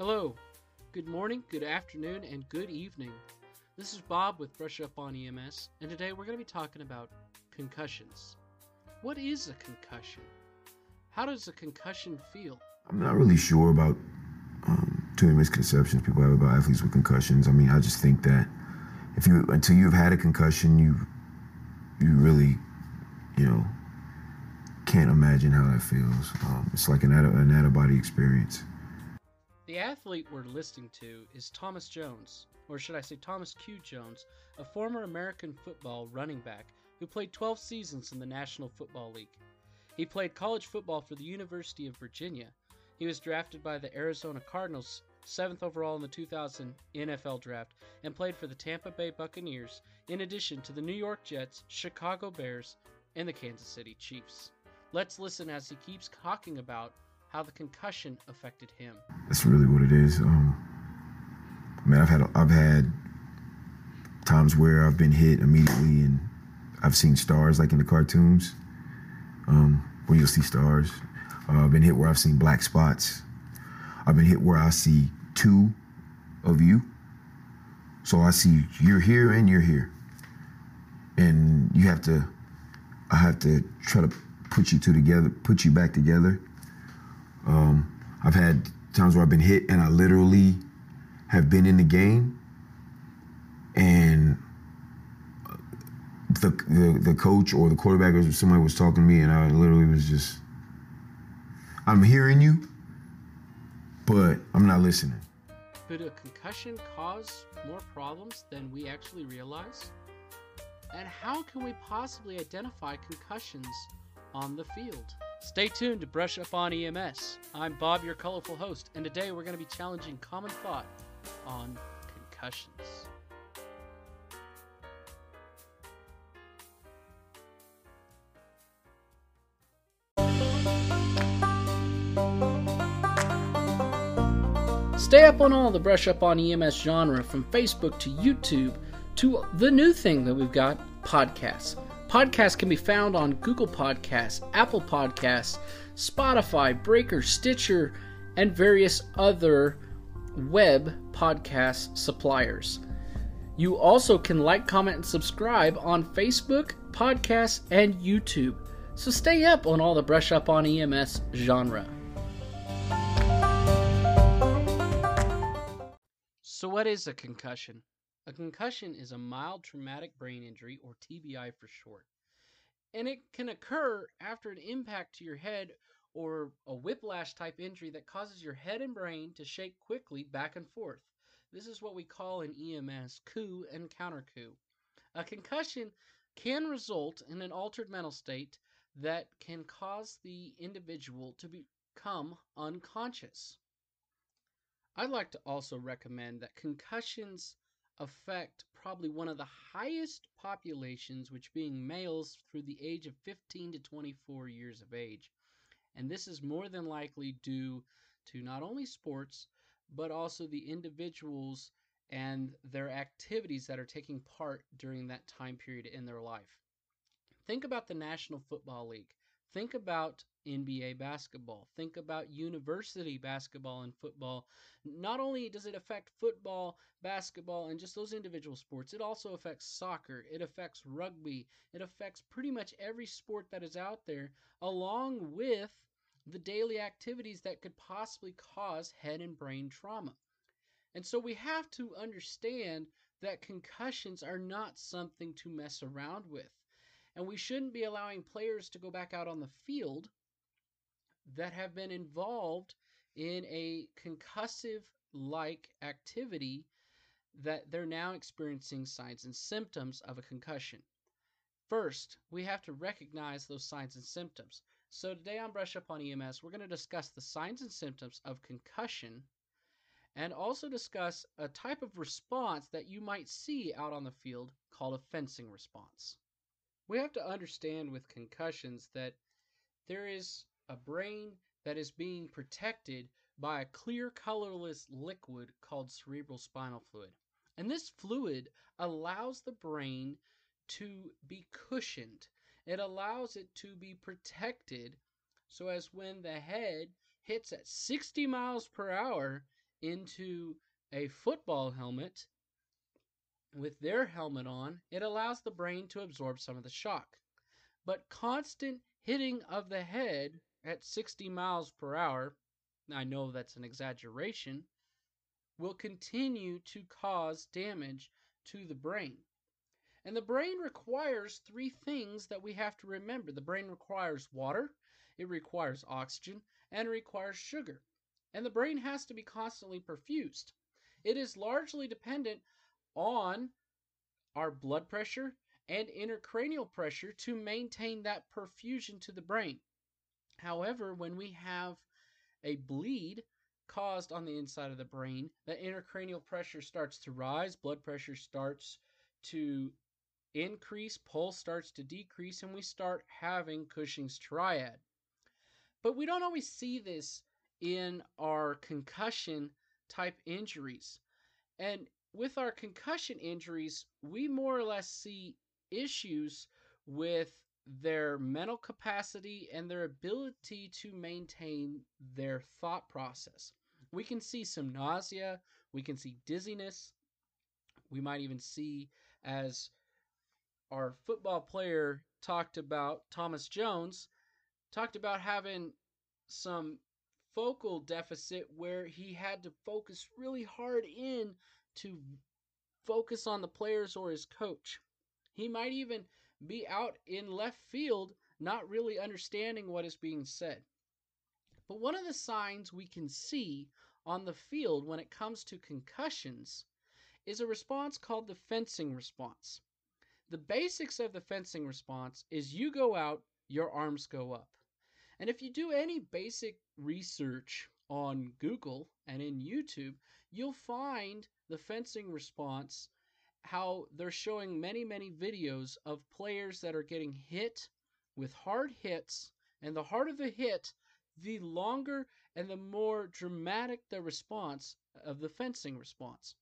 Hello, good morning, good afternoon, and good evening. This is Bob with Brush Up on EMS, and today we're going to be talking about concussions. What is a concussion? How does a concussion feel? I'm not really sure about um, too many misconceptions people have about athletes with concussions. I mean, I just think that if you until you've had a concussion, you you really, you know, can't imagine how that feels. Um, it's like an an out of body experience. The athlete we're listening to is Thomas Jones, or should I say Thomas Q. Jones, a former American football running back who played 12 seasons in the National Football League. He played college football for the University of Virginia. He was drafted by the Arizona Cardinals, 7th overall in the 2000 NFL Draft, and played for the Tampa Bay Buccaneers, in addition to the New York Jets, Chicago Bears, and the Kansas City Chiefs. Let's listen as he keeps talking about how the concussion affected him. That's really what it is. Um, I mean, I've had I've had times where I've been hit immediately, and I've seen stars like in the cartoons, um, where you'll see stars. Uh, I've been hit where I've seen black spots. I've been hit where I see two of you. So I see you're here and you're here, and you have to. I have to try to put you two together, put you back together. Um, I've had times where I've been hit and I literally have been in the game and the, the, the coach or the quarterback or somebody was talking to me and I literally was just, I'm hearing you, but I'm not listening. Could a concussion cause more problems than we actually realize? And how can we possibly identify concussions on the field? Stay tuned to Brush Up on EMS. I'm Bob, your colorful host, and today we're going to be challenging common thought on concussions. Stay up on all the Brush Up on EMS genre from Facebook to YouTube to the new thing that we've got podcasts. Podcasts can be found on Google Podcasts, Apple Podcasts, Spotify, Breaker, Stitcher, and various other web podcast suppliers. You also can like, comment, and subscribe on Facebook, podcasts, and YouTube. So stay up on all the Brush Up on EMS genre. So, what is a concussion? A concussion is a mild traumatic brain injury, or TBI for short. And it can occur after an impact to your head or a whiplash type injury that causes your head and brain to shake quickly back and forth. This is what we call in EMS coup and contrecoup. A concussion can result in an altered mental state that can cause the individual to become unconscious. I'd like to also recommend that concussions affect probably one of the highest populations, which being males through the age of 15 to 24 years of age. And this is more than likely due to not only sports, but also the individuals and their activities that are taking part during that time period in their life. Think about the National Football League. Think about NBA basketball. Think about university basketball and football. Not only does it affect football, basketball, and just those individual sports, it also affects soccer, it affects rugby, it affects pretty much every sport that is out there, along with the daily activities that could possibly cause head and brain trauma. And so we have to understand that concussions are not something to mess around with. And we shouldn't be allowing players to go back out on the field that have been involved in a concussive like activity that they're now experiencing signs and symptoms of a concussion. First, we have to recognize those signs and symptoms. So, today on Brush Up on EMS, we're going to discuss the signs and symptoms of concussion and also discuss a type of response that you might see out on the field called a fencing response. We have to understand with concussions that there is a brain that is being protected by a clear colorless liquid called cerebral spinal fluid. And this fluid allows the brain to be cushioned. It allows it to be protected so as when the head hits at 60 miles per hour, into a football helmet with their helmet on, it allows the brain to absorb some of the shock. But constant hitting of the head at 60 miles per hour, I know that's an exaggeration, will continue to cause damage to the brain. And the brain requires three things that we have to remember the brain requires water, it requires oxygen, and it requires sugar. And the brain has to be constantly perfused. It is largely dependent on our blood pressure and intracranial pressure to maintain that perfusion to the brain. However, when we have a bleed caused on the inside of the brain, the intracranial pressure starts to rise, blood pressure starts to increase, pulse starts to decrease, and we start having Cushing's triad. But we don't always see this in our concussion type injuries. And with our concussion injuries, we more or less see issues with their mental capacity and their ability to maintain their thought process. We can see some nausea, we can see dizziness, we might even see, as our football player talked about, Thomas Jones, talked about having some focal deficit where he had to focus really hard in to focus on the players or his coach. He might even be out in left field, not really understanding what is being said. But one of the signs we can see on the field when it comes to concussions is a response called the fencing response. The basics of the fencing response is you go out, your arms go up. And if you do any basic research on Google and in YouTube, you'll find the fencing response how they're showing many, many videos of players that are getting hit with hard hits, and the harder the hit, the longer and the more dramatic the response uh, of the fencing response.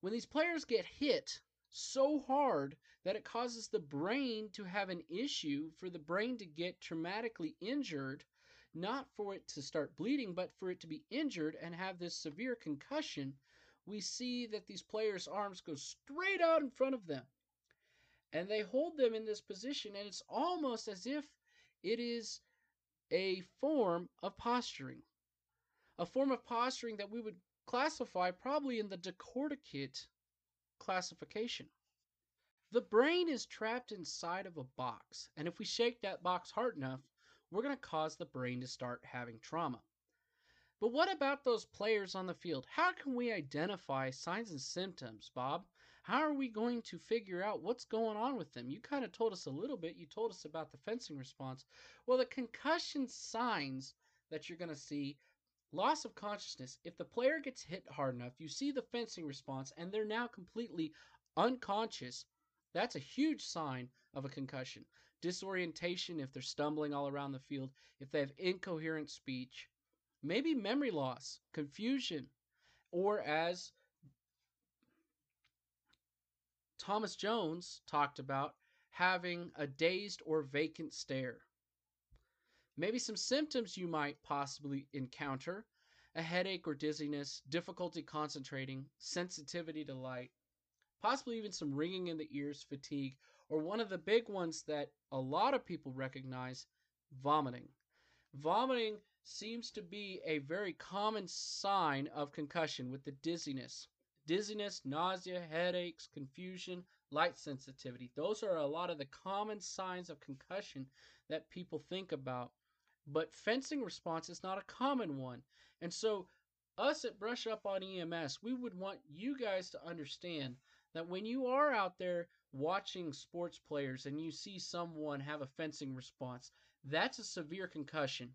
When these players get hit so hard that it causes the brain to have an issue, for the brain to get traumatically injured, not for it to start bleeding, but for it to be injured and have this severe concussion, we see that these players' arms go straight out in front of them. And they hold them in this position, and it's almost as if it is a form of posturing. A form of posturing that we would classify probably in the decorticate classification. The brain is trapped inside of a box, and if we shake that box hard enough, we're going to cause the brain to start having trauma. But what about those players on the field? How can we identify signs and symptoms, Bob? How are we going to figure out what's going on with them? You kind of told us a little bit. You told us about the fencing response. Well, the concussion signs that you're going to see loss of consciousness. If the player gets hit hard enough, you see the fencing response and they're now completely unconscious. That's a huge sign of a concussion. Disorientation if they're stumbling all around the field, if they have incoherent speech, maybe memory loss, confusion, or as Thomas Jones talked about, having a dazed or vacant stare. Maybe some symptoms you might possibly encounter a headache or dizziness, difficulty concentrating, sensitivity to light, possibly even some ringing in the ears, fatigue, or one of the big ones that a lot of people recognize vomiting. Vomiting seems to be a very common sign of concussion with the dizziness. Dizziness, nausea, headaches, confusion, light sensitivity. Those are a lot of the common signs of concussion that people think about. But fencing response is not a common one. And so, us at Brush Up on EMS, we would want you guys to understand that when you are out there watching sports players and you see someone have a fencing response, that's a severe concussion.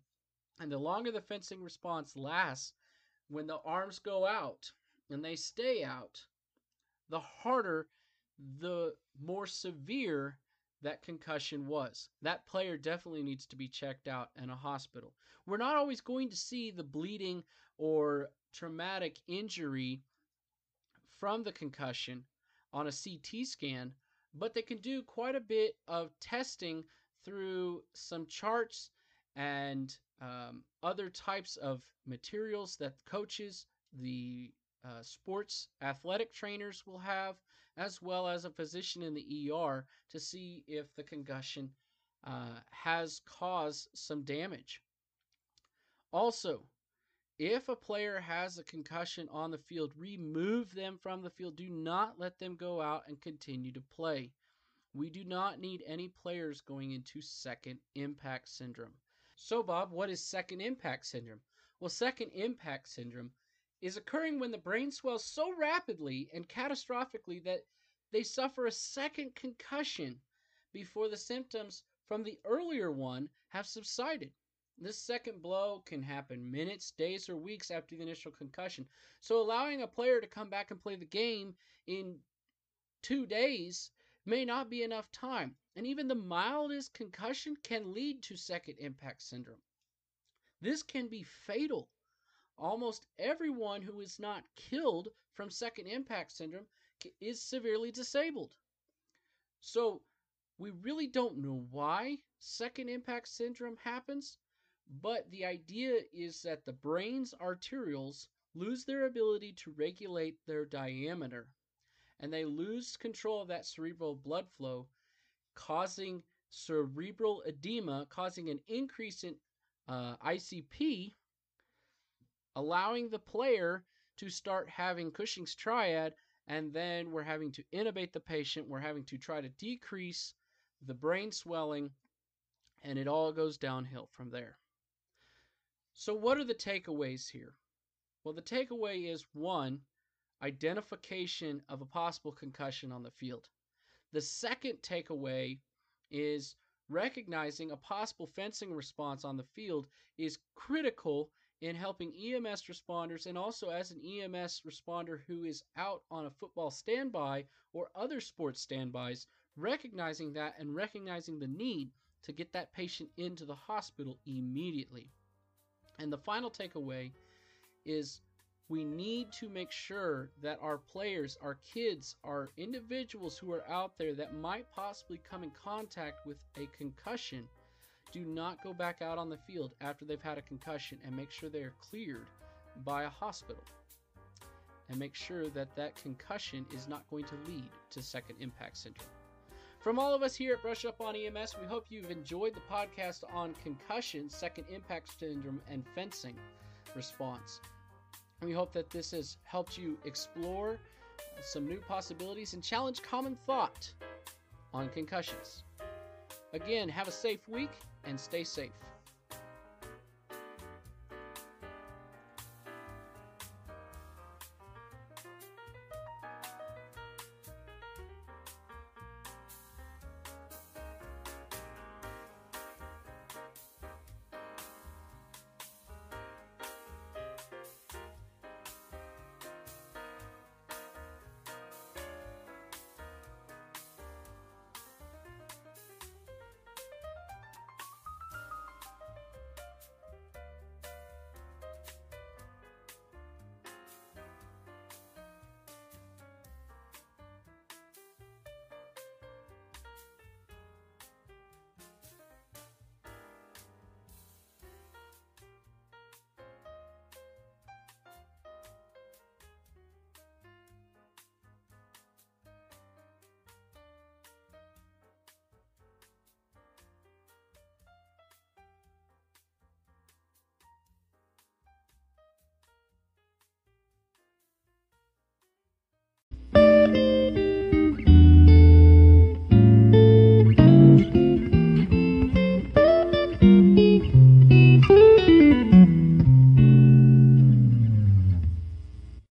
And the longer the fencing response lasts, when the arms go out and they stay out, the harder, the more severe that concussion was. That player definitely needs to be checked out in a hospital. We're not always going to see the bleeding or traumatic injury from the concussion on a CT scan, but they can do quite a bit of testing through some charts and um, other types of materials that coaches, the uh, sports athletic trainers will have, as well as a physician in the ER to see if the concussion uh, has caused some damage. Also, if a player has a concussion on the field, remove them from the field. Do not let them go out and continue to play. We do not need any players going into second impact syndrome. So, Bob, what is second impact syndrome? Well, second impact syndrome is occurring when the brain swells so rapidly and catastrophically that they suffer a second concussion before the symptoms from the earlier one have subsided. This second blow can happen minutes, days, or weeks after the initial concussion. So, allowing a player to come back and play the game in two days may not be enough time. And even the mildest concussion can lead to second impact syndrome. This can be fatal. Almost everyone who is not killed from second impact syndrome is severely disabled. So, we really don't know why second impact syndrome happens, but the idea is that the brain's arterioles lose their ability to regulate their diameter and they lose control of that cerebral blood flow, causing cerebral edema, causing an increase in uh, ICP, allowing the player to start having Cushing's triad, and then we're having to intubate the patient. We're having to try to decrease the brain swelling, and it all goes downhill from there. So, what are the takeaways here? Well, the takeaway is one, identification of a possible concussion on the field. The second takeaway is recognizing a possible fencing response on the field is critical in helping EMS responders and also as an EMS responder who is out on a football standby or other sports standbys, recognizing that and recognizing the need to get that patient into the hospital immediately. And the final takeaway is we need to make sure that our players, our kids, our individuals who are out there that might possibly come in contact with a concussion do not go back out on the field after they've had a concussion and make sure they are cleared by a hospital and make sure that that concussion is not going to lead to second impact syndrome. From all of us here at Brush Up on EMS, we hope you've enjoyed the podcast on concussion, second impact syndrome, and fencing response. We hope that this has helped you explore some new possibilities and challenge common thought on concussions. Again, have a safe week and stay safe.